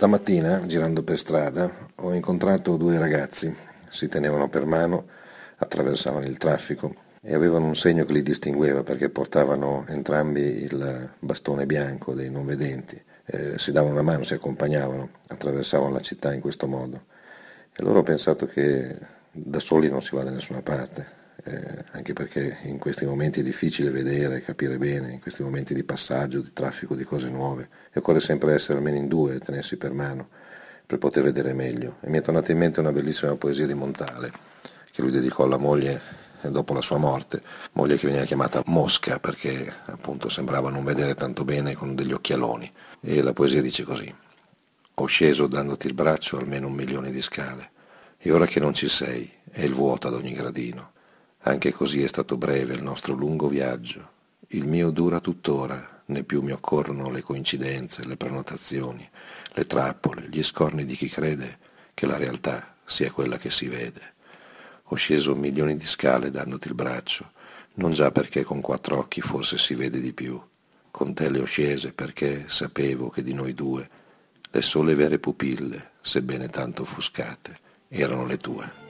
Stamattina, girando per strada, ho incontrato due ragazzi. Si tenevano per mano, attraversavano il traffico e avevano un segno che li distingueva perché portavano entrambi il bastone bianco dei non vedenti. Eh, si davano una mano, si accompagnavano, attraversavano la città in questo modo. E allora ho pensato che da soli non si va da nessuna parte, eh, anche perché in questi momenti è difficile vedere, capire bene, in questi momenti di passaggio, di traffico, di cose nuove, e occorre sempre essere almeno in due, tenersi per mano per poter vedere meglio. E mi è tornata in mente una bellissima poesia di Montale che lui dedicò alla moglie dopo la sua morte, moglie che veniva chiamata Mosca perché appunto sembrava non vedere tanto bene con degli occhialoni. E la poesia dice così: Ho sceso dandoti il braccio almeno un milione di scale, e ora che non ci sei, è il vuoto ad ogni gradino. Anche così è stato breve il nostro lungo viaggio. Il mio dura tuttora, né più mi occorrono le coincidenze, le prenotazioni, le trappole, gli scorni di chi crede che la realtà sia quella che si vede. Ho sceso milioni di scale dandoti il braccio, non già perché con quattro occhi forse si vede di più. Con te le ho scese perché sapevo che di noi due le sole vere pupille, sebbene tanto offuscate, erano le tue.